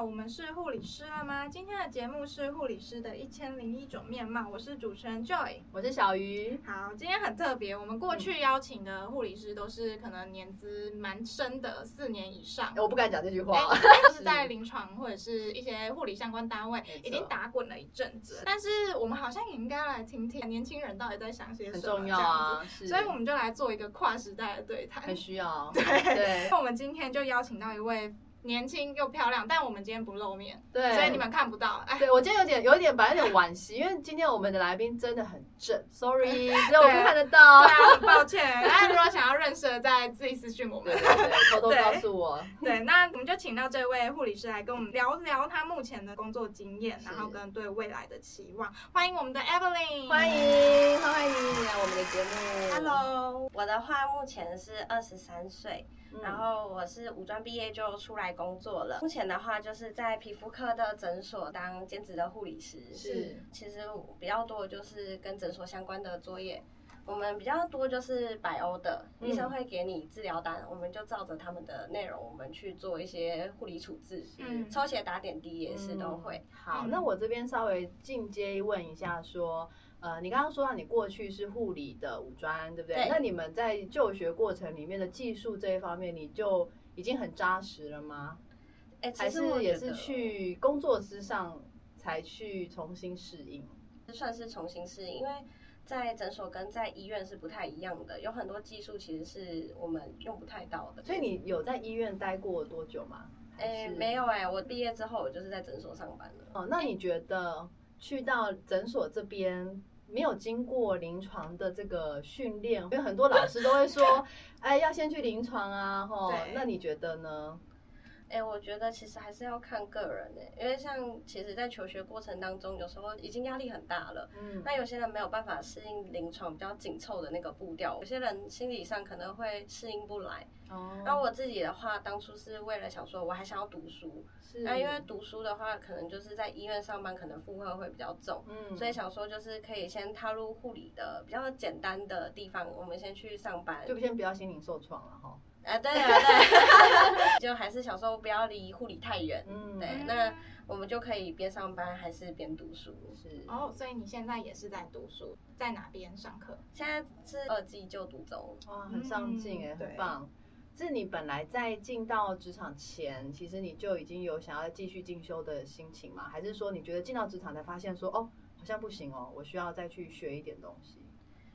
好，我们是护理师了吗？今天的节目是护理师的一千零一种面貌，我是主持人 Joy。我是小鱼。好，今天很特别，我们过去邀请的护理师都是可能年资蛮深的，四年以上。我不敢讲这句话，都是在临床或者是一些护理相关单位已经打滚了一阵子。但是我们好像也应该来听听年轻人到底在想些什么，很重要啊。所以我们就来做一个跨时代的对谈，很需要。对，那我们今天就邀请到一位。年轻又漂亮，但我们今天不露面，对，所以你们看不到。哎，对我今天有点有一点，本来有点惋惜，因为今天我们的来宾真的很正，sorry，只有我们看得到，对啊，很抱歉。大家如果想要认识，再自己私讯我们，偷偷 告诉我。对，那我们就请到这位护理师来跟我们聊聊他目前的工作经验，然后跟对未来的期望。欢迎我们的 Evelyn，欢迎，欢迎你来我们的节目。Hello，我的话目前是二十三岁。然后我是五专毕业就出来工作了，目前的话就是在皮肤科的诊所当兼职的护理师。是，其实比较多就是跟诊所相关的作业，我们比较多就是百欧的医生会给你治疗单，我们就照着他们的内容，我们去做一些护理处置，嗯，抽血打点滴也是都会。好，那我这边稍微进阶问一下说。呃，你刚刚说到你过去是护理的五专，对不对？那你们在就学过程里面的技术这一方面，你就已经很扎实了吗？哎，还是也是去工作之上才去重新适应？算是重新适应，因为在诊所跟在医院是不太一样的，有很多技术其实是我们用不太到的。所以你有在医院待过多久吗？哎，没有哎，我毕业之后我就是在诊所上班了。哦，那你觉得去到诊所这边？没有经过临床的这个训练，因为很多老师都会说，哎，要先去临床啊，吼。那你觉得呢？哎，我觉得其实还是要看个人诶，因为像其实，在求学过程当中，有时候已经压力很大了，嗯，那有些人没有办法适应临床比较紧凑的那个步调，有些人心理上可能会适应不来。哦，那我自己的话，当初是为了想说，我还想要读书，是，那因为读书的话，可能就是在医院上班，可能负荷会比较重，嗯，所以想说就是可以先踏入护理的比较简单的地方，我们先去上班，就先不要心灵受创了哈。啊，对啊，对，就还是想说不要离护理太远，嗯，对，那我们就可以边上班还是边读书，是哦，所以你现在也是在读书，在哪边上课？现在是二季就读中，哇，很上进哎，很棒。是你本来在进到职场前，其实你就已经有想要继续进修的心情吗？还是说你觉得进到职场才发现说，哦，好像不行哦，我需要再去学一点东西？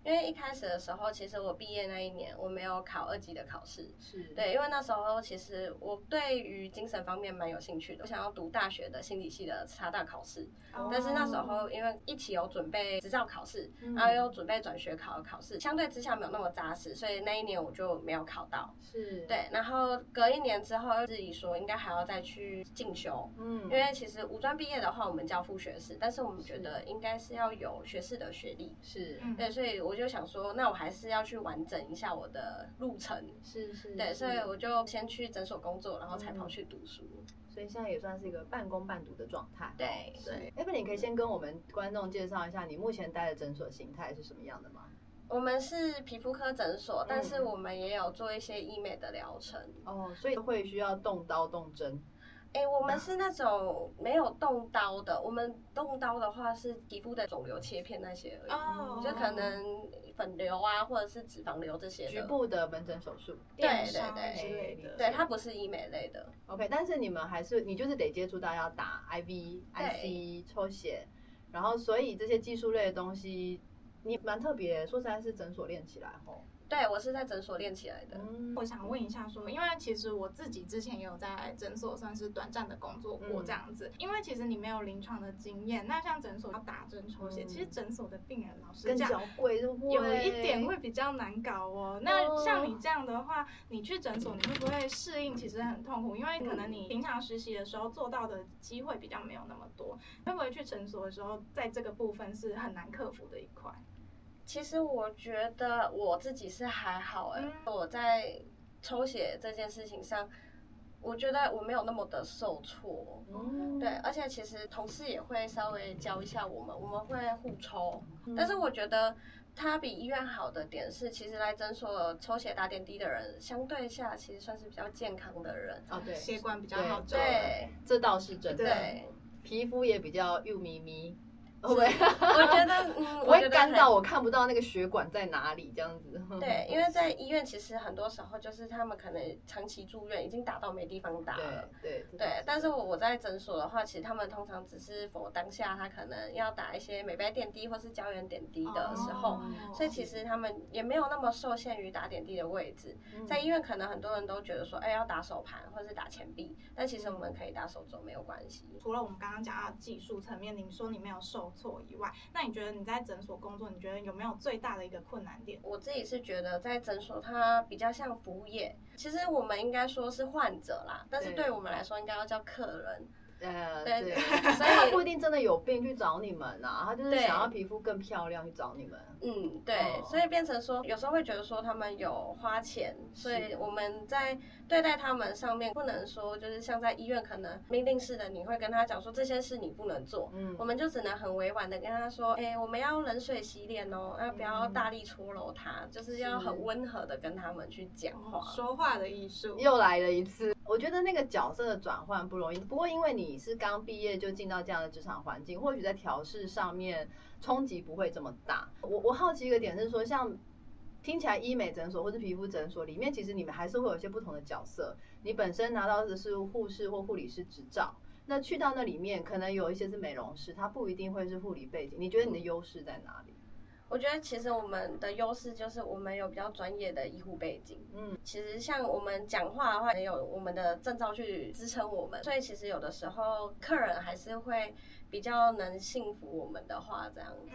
因为一开始的时候，其实我毕业那一年我没有考二级的考试，是对，因为那时候其实我对于精神方面蛮有兴趣的，我想要读大学的心理系的插大考试，但是那时候因为一起有准备执照考试，然后又准备转学考的考试，相对之下没有那么扎实，所以那一年我就没有考到。是对，然后隔一年之后又自己说应该还要再去进修，嗯，因为其实五专毕业的话我们叫副学士，但是我们觉得应该是要有学士的学历，是对，所以我。我就想说，那我还是要去完整一下我的路程，是是，对，所以我就先去诊所工作，然后才跑去读书，所以现在也算是一个半工半读的状态。对对，哎，不，你可以先跟我们观众介绍一下你目前待的诊所形态是什么样的吗？我们是皮肤科诊所，但是我们也有做一些医美的疗程。哦，所以会需要动刀动针。哎，我们是那种没有动刀的。我们动刀的话是皮肤的肿瘤切片那些而已，就可能粉瘤啊，或者是脂肪瘤这些局部的门诊手术，对对对之类的。对，它不是医美类的。OK，但是你们还是你就是得接触到要打 IV、IC 抽血，然后所以这些技术类的东西，你蛮特别。说实在，是诊所练起来后。对，我是在诊所练起来的。我想问一下，说，因为其实我自己之前也有在诊所算是短暂的工作过这样子。因为其实你没有临床的经验，那像诊所要打针抽血，其实诊所的病人老师讲有一点会比较难搞哦。那像你这样的话，你去诊所你会不会适应？其实很痛苦，因为可能你平常实习的时候做到的机会比较没有那么多。会不会去诊所的时候，在这个部分是很难克服的一块？其实我觉得我自己是还好哎，我在抽血这件事情上，我觉得我没有那么的受挫，对，而且其实同事也会稍微教一下我们，我们会互抽，但是我觉得它比医院好的点是，其实来诊所抽血打点滴的人，相对下其实算是比较健康的人，哦对，血管比较好，对，这倒是真的，对，皮肤也比较幼咪咪。会，我觉得不会干到我看不到那个血管在哪里这样子。对，因为在医院其实很多时候就是他们可能长期住院，已经打到没地方打了。对对。但是我我在诊所的话，其实他们通常只是否当下他可能要打一些美白点滴或是胶原点滴的时候，所以其实他们也没有那么受限于打点滴的位置。在医院可能很多人都觉得说，哎，要打手盘或者是打前臂，但其实我们可以打手肘没有关系。除了我们刚刚讲到技术层面，您说你没有受。错以外，那你觉得你在诊所工作，你觉得有没有最大的一个困难点？我自己是觉得在诊所它比较像服务业，其实我们应该说是患者啦，但是对我们来说应该要叫客人。呃，对，所以他不一定真的有病去找你们啊，他就是想要皮肤更漂亮去找你们。嗯，对，所以变成说，有时候会觉得说他们有花钱，所以我们在对待他们上面不能说就是像在医院可能命令式的，你会跟他讲说这些事你不能做，嗯，我们就只能很委婉的跟他说，哎，我们要冷水洗脸哦，要不要大力搓揉他，就是要很温和的跟他们去讲话，说话的艺术。又来了一次。我觉得那个角色的转换不容易，不过因为你你是刚毕业就进到这样的职场环境，或许在调试上面冲击不会这么大。我我好奇一个点是说，像听起来医美诊所或是皮肤诊所里面，其实你们还是会有一些不同的角色。你本身拿到的是护士或护理师执照，那去到那里面可能有一些是美容师，他不一定会是护理背景。你觉得你的优势在哪里？我觉得其实我们的优势就是我们有比较专业的医护背景。嗯，其实像我们讲话的话，也有我们的证照去支撑我们，所以其实有的时候客人还是会比较能信服我们的话，这样子。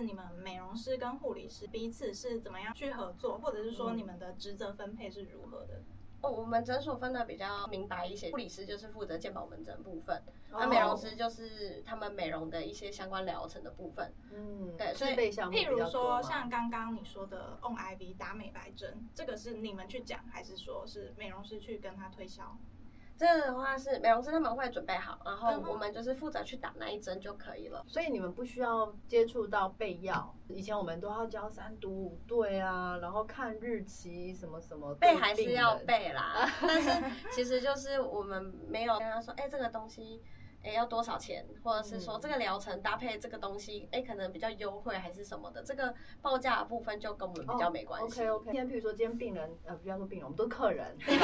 你们美容师跟护理师彼此是怎么样去合作，或者是说你们的职责分配是如何的？哦，我们诊所分的比较明白一些，护理师就是负责健保门诊部分，那美容师就是他们美容的一些相关疗程的部分。嗯，对，所以譬如说像刚刚你说的 On IV 打美白针，这个是你们去讲，还是说是美容师去跟他推销？这个的话是美容师他们会准备好，然后我们就是负责去打那一针就可以了。所以你们不需要接触到备药。以前我们都要教三读五对啊，然后看日期什么什么。背还是要背啦，但是其实就是我们没有跟他说，哎，这个东西。哎，要多少钱？或者是说这个疗程搭配这个东西，哎，可能比较优惠还是什么的？这个报价部分就跟我们比较没关系。OK OK。今天譬如说今天病人，呃，不要说病人，我们都是客人。对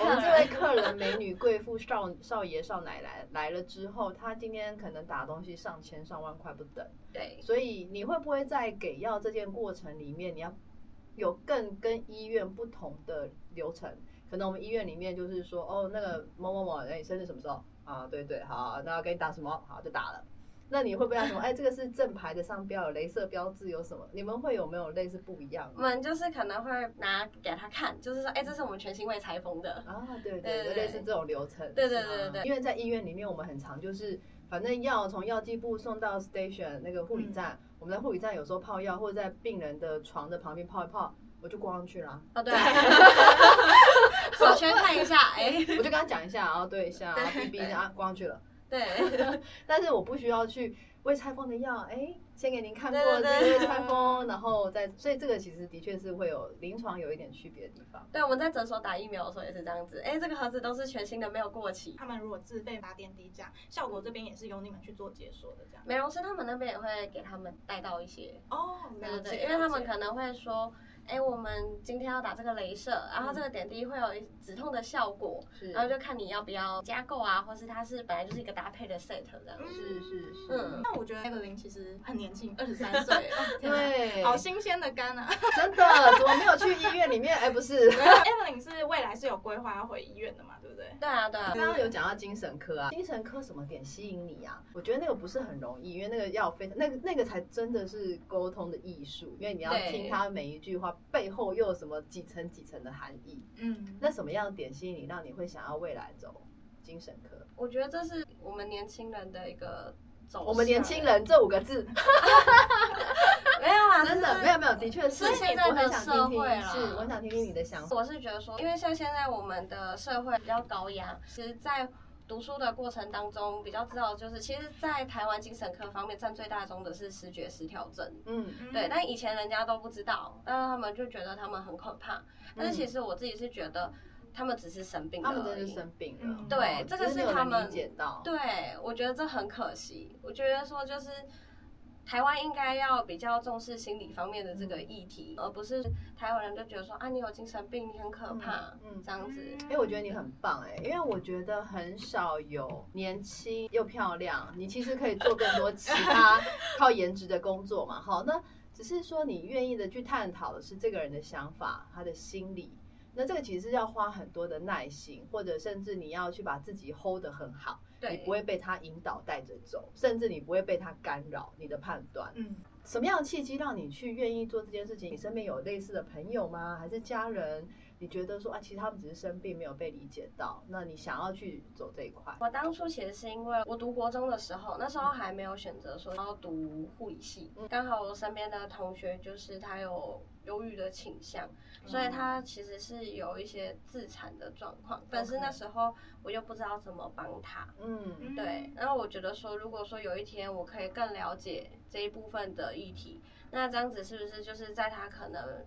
我们这位客人，美女、贵妇、少少爷、少奶奶来了之后，他今天可能打东西上千上万块不等。对。所以你会不会在给药这件过程里面，你要有更跟医院不同的流程？可能我们医院里面就是说，哦，那个某某某，哎，生日什么时候？啊，对对，好，那要给你打什么？好，就打了。那你会不会什么？哎，这个是正牌的商标，有镭射标志，有什么？你们会有没有类似不一样？我们就是可能会拿给他看，就是说，哎，这是我们全新未拆封的啊，对对对，类似这种流程。对对对对，因为在医院里面，我们很常就是，反正药从药剂部送到 station 那个护理站，我们在护理站有时候泡药，或者在病人的床的旁边泡一泡，我就挂上去了。哦，对。首先看一下，哎，我就跟他讲一下，然后对一下，然后哔哔啊，挂上去了。对，但是我不需要去未拆封的药，哎，先给您看过这个未拆封，然后再，所以这个其实的确是会有临床有一点区别的地方。对，我们在诊所打疫苗的时候也是这样子，哎，这个盒子都是全新的，没有过期。他们如果自费打点滴，这样效果这边也是由你们去做解说的，这样。美容师他们那边也会给他们带到一些哦，对对对，因为他们可能会说。哎，我们今天要打这个镭射，然后这个点滴会有止痛的效果，然后就看你要不要加购啊，或是它是本来就是一个搭配的 set 这样。是是是。嗯，那我觉得艾 v 琳其实很年轻，二十三 岁，对，好新鲜的肝啊！真的，怎么没有去医院里面？哎，不是，艾 v 琳是未来是有规划要回医院的嘛？对不对？对啊，对啊。刚刚有讲到精神科啊，精神科什么点吸引你啊？我觉得那个不是很容易，因为那个要非常，那个那个才真的是沟通的艺术，因为你要听他每一句话背后又有。什么几层几层的含义？嗯，那什么样的点吸引你，让你会想要未来走精神科？我觉得这是我们年轻人的一个走。我们年轻人这五个字，没有啦，真的的没有没有，的确是现在的社会是我想听听你的想法。我是觉得说，因为像现在我们的社会比较高压，其实，在读书的过程当中，比较知道就是，其实，在台湾精神科方面占最大宗的是视觉失调症。嗯，对。但以前人家都不知道，但是他们就觉得他们很可怕。但是其实我自己是觉得，他们只是生病了。他们真是生病了。对，这个是他们理解到。对，我觉得这很可惜。我觉得说就是。台湾应该要比较重视心理方面的这个议题，而不是台湾人就觉得说啊，你有精神病，你很可怕，嗯，这样子。哎，我觉得你很棒，哎，因为我觉得很少有年轻又漂亮，你其实可以做更多其他 靠颜值的工作嘛。好，那只是说你愿意的去探讨的是这个人的想法，他的心理。那这个其实要花很多的耐心，或者甚至你要去把自己 hold 得很好，你不会被他引导带着走，甚至你不会被他干扰你的判断。嗯，什么样的契机让你去愿意做这件事情？你身边有类似的朋友吗？还是家人？你觉得说啊，其实他们只是生病，没有被理解到。那你想要去走这一块？我当初其实是因为我读国中的时候，那时候还没有选择说要读护理系，刚好我身边的同学就是他有忧郁的倾向。所以他其实是有一些自残的状况，但是那时候我又不知道怎么帮他。嗯，对。然后我觉得说，如果说有一天我可以更了解这一部分的议题，那这样子是不是就是在他可能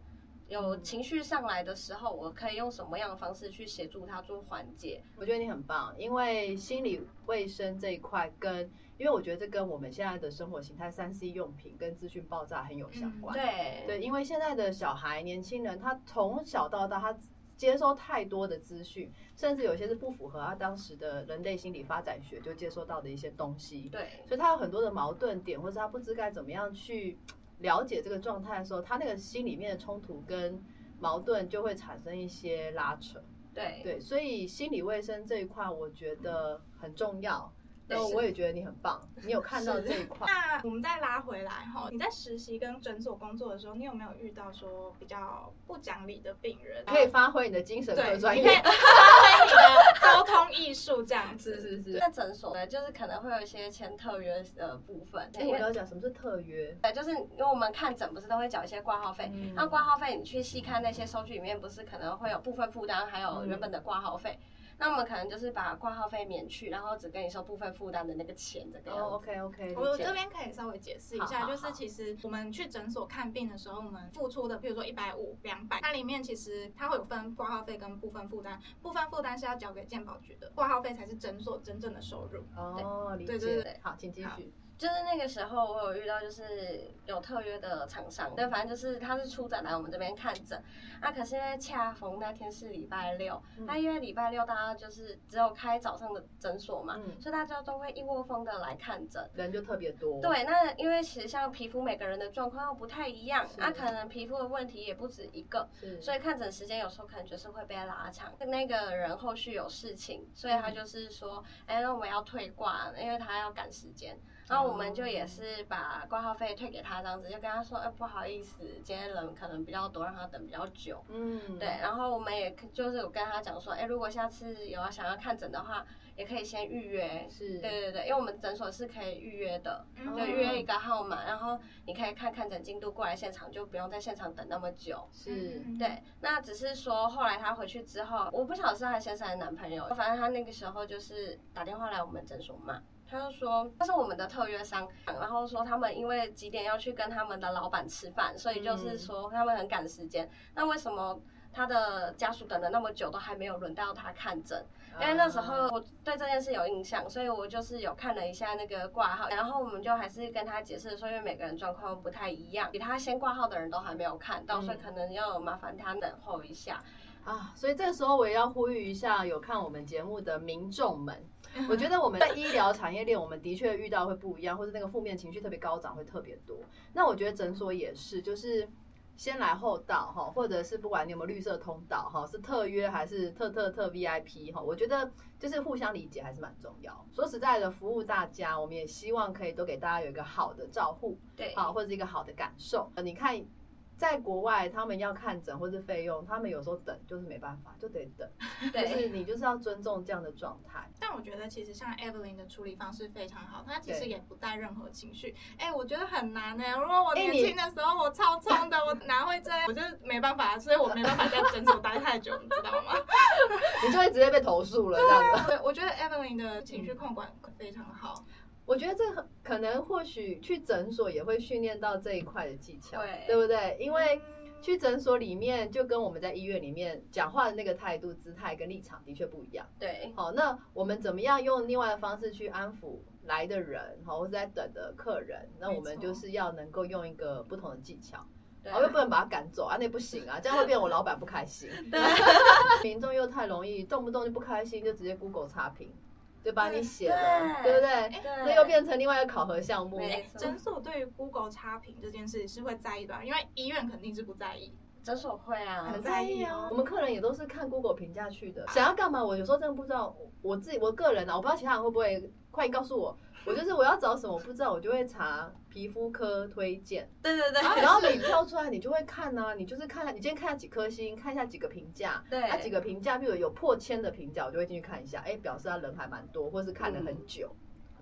有情绪上来的时候，我可以用什么样的方式去协助他做缓解？我觉得你很棒，因为心理卫生这一块跟。因为我觉得这跟我们现在的生活形态、三 C 用品跟资讯爆炸很有相关。对对，因为现在的小孩、年轻人，他从小到大，他接收太多的资讯，甚至有些是不符合他当时的人类心理发展学就接收到的一些东西。对，所以他有很多的矛盾点，或者他不知该怎么样去了解这个状态的时候，他那个心里面的冲突跟矛盾就会产生一些拉扯。对对，所以心理卫生这一块，我觉得很重要。那我也觉得你很棒，你有看到这一块。那我们再拉回来哈，你在实习跟诊所工作的时候，你有没有遇到说比较不讲理的病人？可以发挥你的精神科专业，发挥你的沟通艺术这样子。是 是是。那诊所呢，就是可能会有一些签特约的部分。哎，我要讲什么是特约？对，就是因为我们看诊不是都会缴一些挂号费，那挂号费你去细看那些收据里面，不是可能会有部分负担，还有原本的挂号费。那我们可能就是把挂号费免去，然后只跟你收部分负担的那个钱，这个样子。哦，OK OK。我这边可以稍微解释一下，就是其实我们去诊所看病的时候，我们付出的，比如说一百五、两百，它里面其实它会有分挂号费跟部分负担，部分负担是要交给健保局的，挂号费才是诊所真正的收入。哦，理解。对对对，好，请继续。就是那个时候，我有遇到就是有特约的厂商，但反正就是他是出诊来我们这边看诊，啊，可是因为恰逢那天是礼拜六，那因为礼拜六大家就是只有开早上的诊所嘛，所以大家都会一窝蜂的来看诊，人就特别多。对，那因为其实像皮肤每个人的状况又不太一样，啊，可能皮肤的问题也不止一个，所以看诊时间有时候可能就是会被拉长。那个人后续有事情，所以他就是说，哎，那我们要退挂，因为他要赶时间。然后我们就也是把挂号费退给他，这样子就跟他说，哎，不好意思，今天人可能比较多，让他等比较久。嗯，对。然后我们也就是有跟他讲说，哎，如果下次有要想要看诊的话，也可以先预约。是。对对对，因为我们诊所是可以预约的，就预约一个号码，然后你可以看看诊进度过来现场，就不用在现场等那么久。是。对，那只是说后来他回去之后，我不晓得是他先生的男朋友，反正他那个时候就是打电话来我们诊所嘛。他就说他是我们的特约商，然后说他们因为几点要去跟他们的老板吃饭，所以就是说他们很赶时间。那为什么他的家属等了那么久都还没有轮到他看诊？因为那时候我对这件事有印象，所以我就是有看了一下那个挂号，然后我们就还是跟他解释说，因为每个人状况不太一样，比他先挂号的人都还没有看到，所以可能要麻烦他等候一下啊。所以这时候我也要呼吁一下有看我们节目的民众们。我觉得我们在医疗产业链，我们的确遇到会不一样，或者那个负面情绪特别高涨会特别多。那我觉得诊所也是，就是先来后到哈，或者是不管你有没有绿色通道哈，是特约还是特特特 VIP 哈，我觉得就是互相理解还是蛮重要。说实在的，服务大家，我们也希望可以都给大家有一个好的照护，对，好或者一个好的感受。你看。在国外，他们要看诊或是费用，他们有时候等就是没办法，就得等。对，就是你就是要尊重这样的状态。但我觉得其实像 Evelyn 的处理方式非常好，她其实也不带任何情绪。哎，我觉得很难呢。如果我年轻的时候我超冲的，我哪会这样？我就没办法，所以我没办法在诊所待太久，你知道吗？你就会直接被投诉了，这样子。对我觉得 Evelyn 的情绪控管非常好。我觉得这可能或许去诊所也会训练到这一块的技巧，对不对？因为去诊所里面就跟我们在医院里面讲话的那个态度、姿态跟立场的确不一样。对，好，那我们怎么样用另外的方式去安抚来的人，好，或者在等的客人？那我们就是要能够用一个不同的技巧，然后又不能把他赶走啊，那不行啊，这样会变我老板不开心。对，民众又太容易动不动就不开心，就直接 Google 差评。就把你写了，对不对？那又变成另外一个考核项目。诊所对于 Google 差评这件事是会在意的，因为医院肯定是不在意。诊所会啊，很在意哦。我们客人也都是看 Google 评价去的。想要干嘛？我有时候真的不知道。我自己，我个人啊，我不知道其他人会不会。快告诉我。我就是我要找什么不知道，我就会查皮肤科推荐。对对对。然后你跳出来，你就会看呢。你就是看，你今天看下几颗星，看一下几个评价。对。那几个评价，比如有破千的评价，我就会进去看一下。哎，表示他人还蛮多，或是看了很久。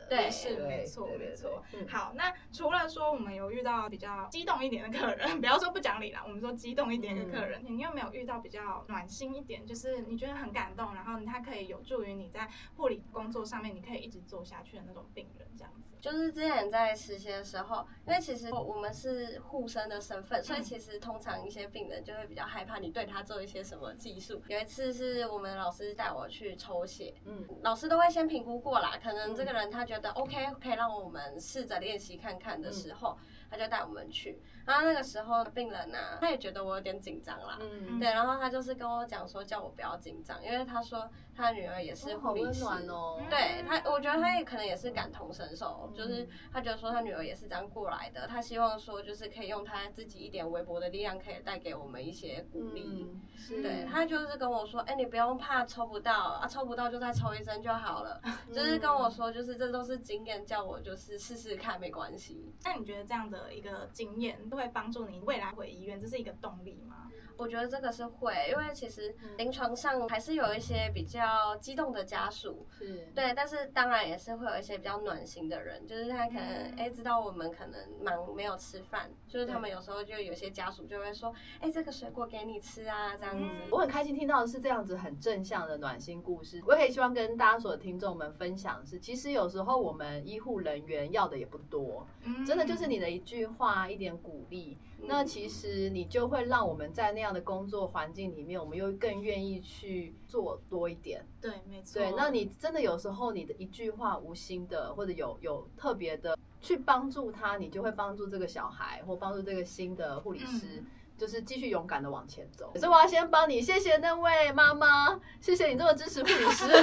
对，是没错，没错。好，那除了说我们有遇到比较激动一点的客人，不要说不讲理啦，我们说激动一点的客人，你有没有遇到比较暖心一点，就是你觉得很感动，然后他可以有助于你在护理工作上面，你可以一直做下去的那种病人，这样子？就是之前在实习的时候，因为其实我们是护生的身份，所以其实通常一些病人就会比较害怕你对他做一些什么技术。有一次是我们老师带我去抽血，嗯，老师都会先评估过啦，可能这个人他觉得 OK，可以让我们试着练习看看的时候。他就带我们去，然后那个时候病人呢，他也觉得我有点紧张啦，嗯，对，然后他就是跟我讲说，叫我不要紧张，因为他说他女儿也是护理师，哦，对他，我觉得他也可能也是感同身受，就是他觉得说他女儿也是这样过来的，他希望说就是可以用他自己一点微薄的力量，可以带给我们一些鼓励，对他就是跟我说，哎，你不用怕抽不到啊，抽不到就再抽一针就好了，就是跟我说，就是这都是经验，叫我就是试试看没关系。那你觉得这样的？的一个经验都会帮助你未来回医院，这是一个动力吗？我觉得这个是会，因为其实临床上还是有一些比较激动的家属，是。对，但是当然也是会有一些比较暖心的人，就是他可能哎知道我们可能忙没有吃饭，就是他们有时候就有些家属就会说，哎这个水果给你吃啊这样子。我很开心听到的是这样子很正向的暖心故事，我也希望跟大家所有听众们分享是，其实有时候我们医护人员要的也不多，真的就是你的一句话一点鼓励。那其实你就会让我们在那样的工作环境里面，我们又更愿意去做多一点。对，没错。对，那你真的有时候你的一句话无心的，或者有有特别的去帮助他，你就会帮助这个小孩，或帮助这个新的护理师。就是继续勇敢的往前走，所以我要先帮你，谢谢那位妈妈，谢谢你这么支持护理师。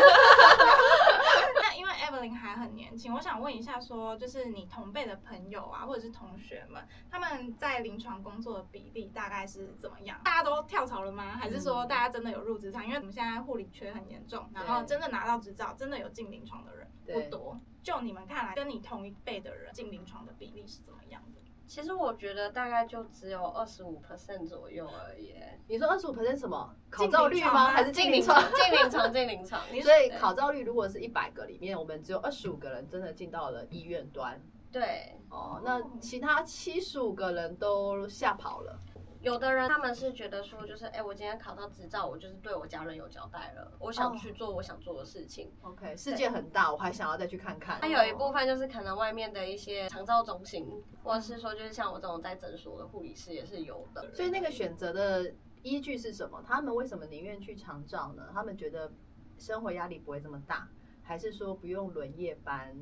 Evelyn 还很年轻，我想问一下，说就是你同辈的朋友啊，或者是同学们，他们在临床工作的比例大概是怎么样？大家都跳槽了吗？还是说大家真的有入职场？因为我们现在护理缺很严重，然后真的拿到执照，真的有进临床的人不多。就你们看来，跟你同一辈的人进临床的比例是怎么样的？其实我觉得大概就只有二十五 percent 左右而已。你说二十五 percent 什么？考照率吗？还是进临床？进临床，进临床。所以考照率如果是一百个里面，我们只有二十五个人真的进到了医院端。对。哦，那其他七十五个人都吓跑了。有的人他们是觉得说，就是哎，我今天考到执照，我就是对我家人有交代了，我想去做我想做的事情。OK，世界很大，我还想要再去看看。还有一部分就是可能外面的一些长照中心，或者是说就是像我这种在诊所的护理师也是有的。所以那个选择的依据是什么？他们为什么宁愿去长照呢？他们觉得生活压力不会这么大，还是说不用轮夜班？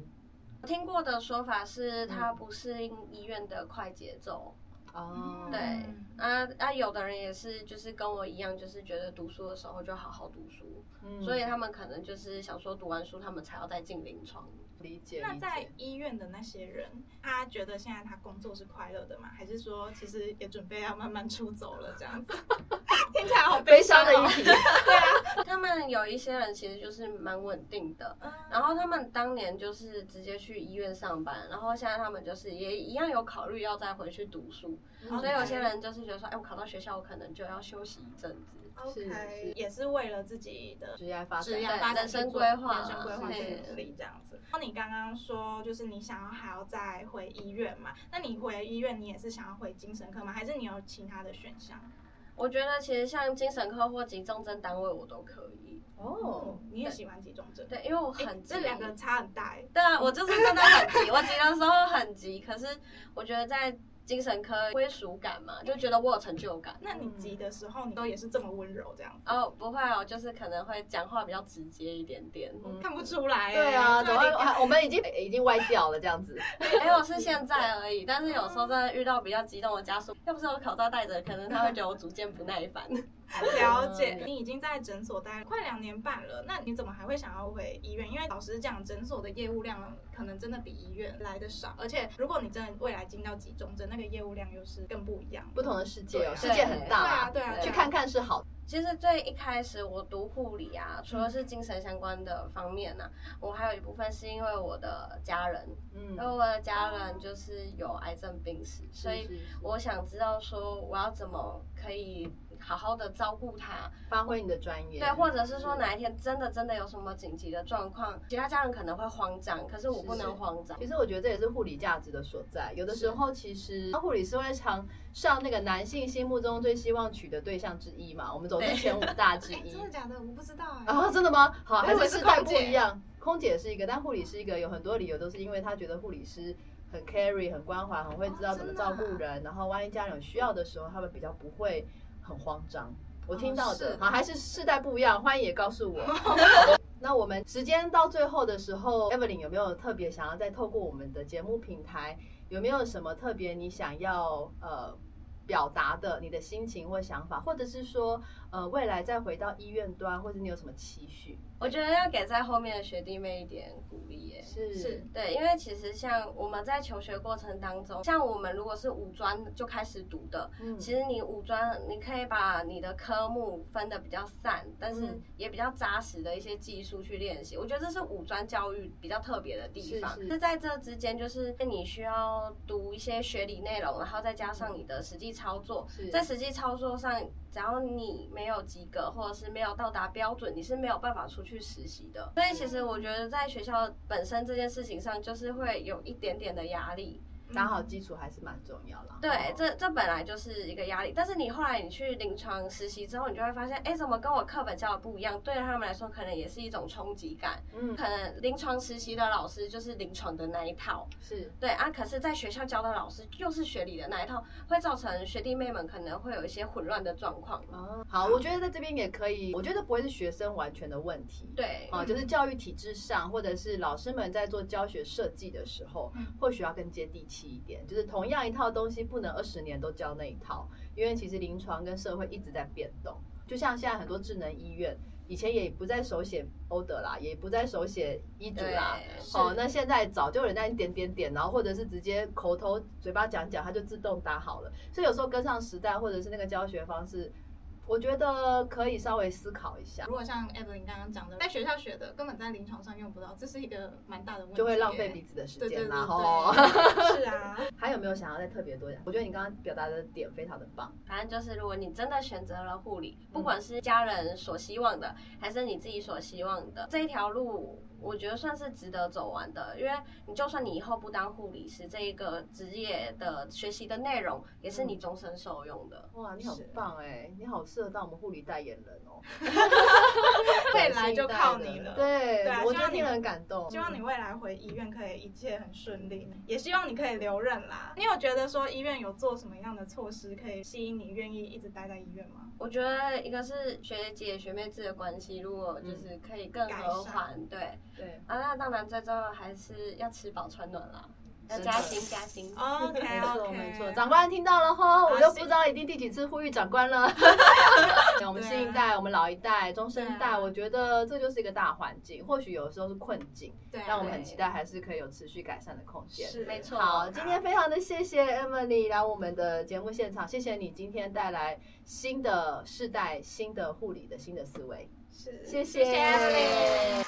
我听过的说法是，他不适应医院的快节奏。哦，对，啊啊，有的人也是，就是跟我一样，就是觉得读书的时候就好好读书，所以他们可能就是想说读完书，他们才要再进临床。理解。那在医院的那些人，他觉得现在他工作是快乐的吗？还是说其实也准备要慢慢出走了这样子？听听起来好悲伤的一题。对啊，他们有一些人其实就是蛮稳定的，然后他们当年就是直接去医院上班，然后现在他们就是也一样有考虑要再回去读书，所以有些人就是觉得说，哎，我考到学校，我可能就要休息一阵子。OK，也是为了自己的职业发展、人生规划、人生规划去努力这样子。那你刚刚说，就是你想要还要再回医院嘛？那你回医院，你也是想要回精神科吗？还是你有其他的选项？我觉得其实像精神科或急重症单位，我都可以。哦，你也喜欢急重症？对，因为我很急这两个差很大。对啊，我就是真的很急，我急的时候很急。可是我觉得在精神科归属感嘛，就觉得我有成就感。那你急的时候，你都也是这么温柔这样？哦，不会哦，就是可能会讲话比较直接一点点，看不出来。对啊，怎么我们已经已经歪掉了这样子？没有，是现在而已。但是有时候真的遇到比较激动的家属，要不是我口罩戴着，可能他会觉得我逐渐不耐烦。了解，你已经在诊所待快两年半了，那你怎么还会想要回医院？因为老实讲，诊所的业务量可能真的比医院来的少，而且如果你真的未来进到集中症，那个业务量又是更不一样，不同的世界哦，世界很大，对啊，去看看是好。其实最一开始我读护理啊，除了是精神相关的方面呢，我还有一部分是因为我的家人，嗯，因为我的家人就是有癌症病史，所以我想知道说我要怎么可以。好好的照顾他，发挥你的专业。对，或者是说哪一天真的真的有什么紧急的状况，其他家人可能会慌张，可是我不能慌张。其实我觉得这也是护理价值的所在。有的时候，其实护理是会常上那个男性心目中最希望娶的对象之一嘛。我们走进前五大之一。真的假的？我不知道啊。真的吗？好，还是世代不一样。空姐是一个，但护理是一个，有很多理由都是因为他觉得护理师很 carry、很关怀、很会知道怎么照顾人，然后万一家人有需要的时候，他们比较不会。很慌张，我听到的好还是世代不一样，欢迎也告诉我。那我们时间到最后的时候，Evelyn 有没有特别想要再透过我们的节目平台，有没有什么特别你想要呃表达的你的心情或想法，或者是说呃未来再回到医院端，或者你有什么期许？我觉得要给在后面的学弟妹一点鼓励耶，是是对，因为其实像我们在求学过程当中，像我们如果是五专就开始读的，嗯，其实你五专你可以把你的科目分的比较散，但是也比较扎实的一些技术去练习。我觉得这是五专教育比较特别的地方，是在这之间，就是你需要读一些学理内容，然后再加上你的实际操作，在实际操作上。只要你没有及格，或者是没有到达标准，你是没有办法出去实习的。所以其实我觉得在学校本身这件事情上，就是会有一点点的压力。打好基础还是蛮重要的。对，这这本来就是一个压力。但是你后来你去临床实习之后，你就会发现，哎，怎么跟我课本教的不一样？对他们来说，可能也是一种冲击感。嗯，可能临床实习的老师就是临床的那一套，是对啊。可是，在学校教的老师又是学理的那一套，会造成学弟妹们可能会有一些混乱的状况。哦，好，我觉得在这边也可以，我觉得不会是学生完全的问题。对，啊，就是教育体制上，或者是老师们在做教学设计的时候，或许要更接地气一点，就是同。样一套东西不能二十年都教那一套，因为其实临床跟社会一直在变动。就像现在很多智能医院，以前也不再手写 order 啦，也不再手写医嘱啦。哦，那现在早就有人在点点点，然后或者是直接口头嘴巴讲讲，它就自动打好了。所以有时候跟上时代，或者是那个教学方式。我觉得可以稍微思考一下。如果像 Evelyn 刚刚讲的，在学校学的根本在临床上用不到，这是一个蛮大的问题，就会浪费彼此的时间然后 是啊，还有没有想要再特别多讲？我觉得你刚刚表达的点非常的棒。反正就是，如果你真的选择了护理，不管是家人所希望的，还是你自己所希望的这一条路。我觉得算是值得走完的，因为你就算你以后不当护理师，这一个职业的学习的内容也是你终身受用的。哇，你好棒哎，你好适合当我们护理代言人哦。未来就靠你了。对，我觉得你很感动。希望你未来回医院可以一切很顺利，也希望你可以留任啦。你有觉得说医院有做什么样的措施可以吸引你愿意一直待在医院吗？我觉得一个是学姐学妹制的关系，如果就是可以更和缓，对。对啊，那当然最重要还是要吃饱穿暖啦。要加薪加薪，OK，没错没错，长官听到了吼，我又不知道已经第几次呼吁长官了。我们新一代，我们老一代，中生代，我觉得这就是一个大环境，或许有时候是困境，但我们很期待还是可以有持续改善的空间。是没错。好，今天非常的谢谢 Emily 来我们的节目现场，谢谢你今天带来新的世代、新的护理的新的思维，谢谢。谢谢。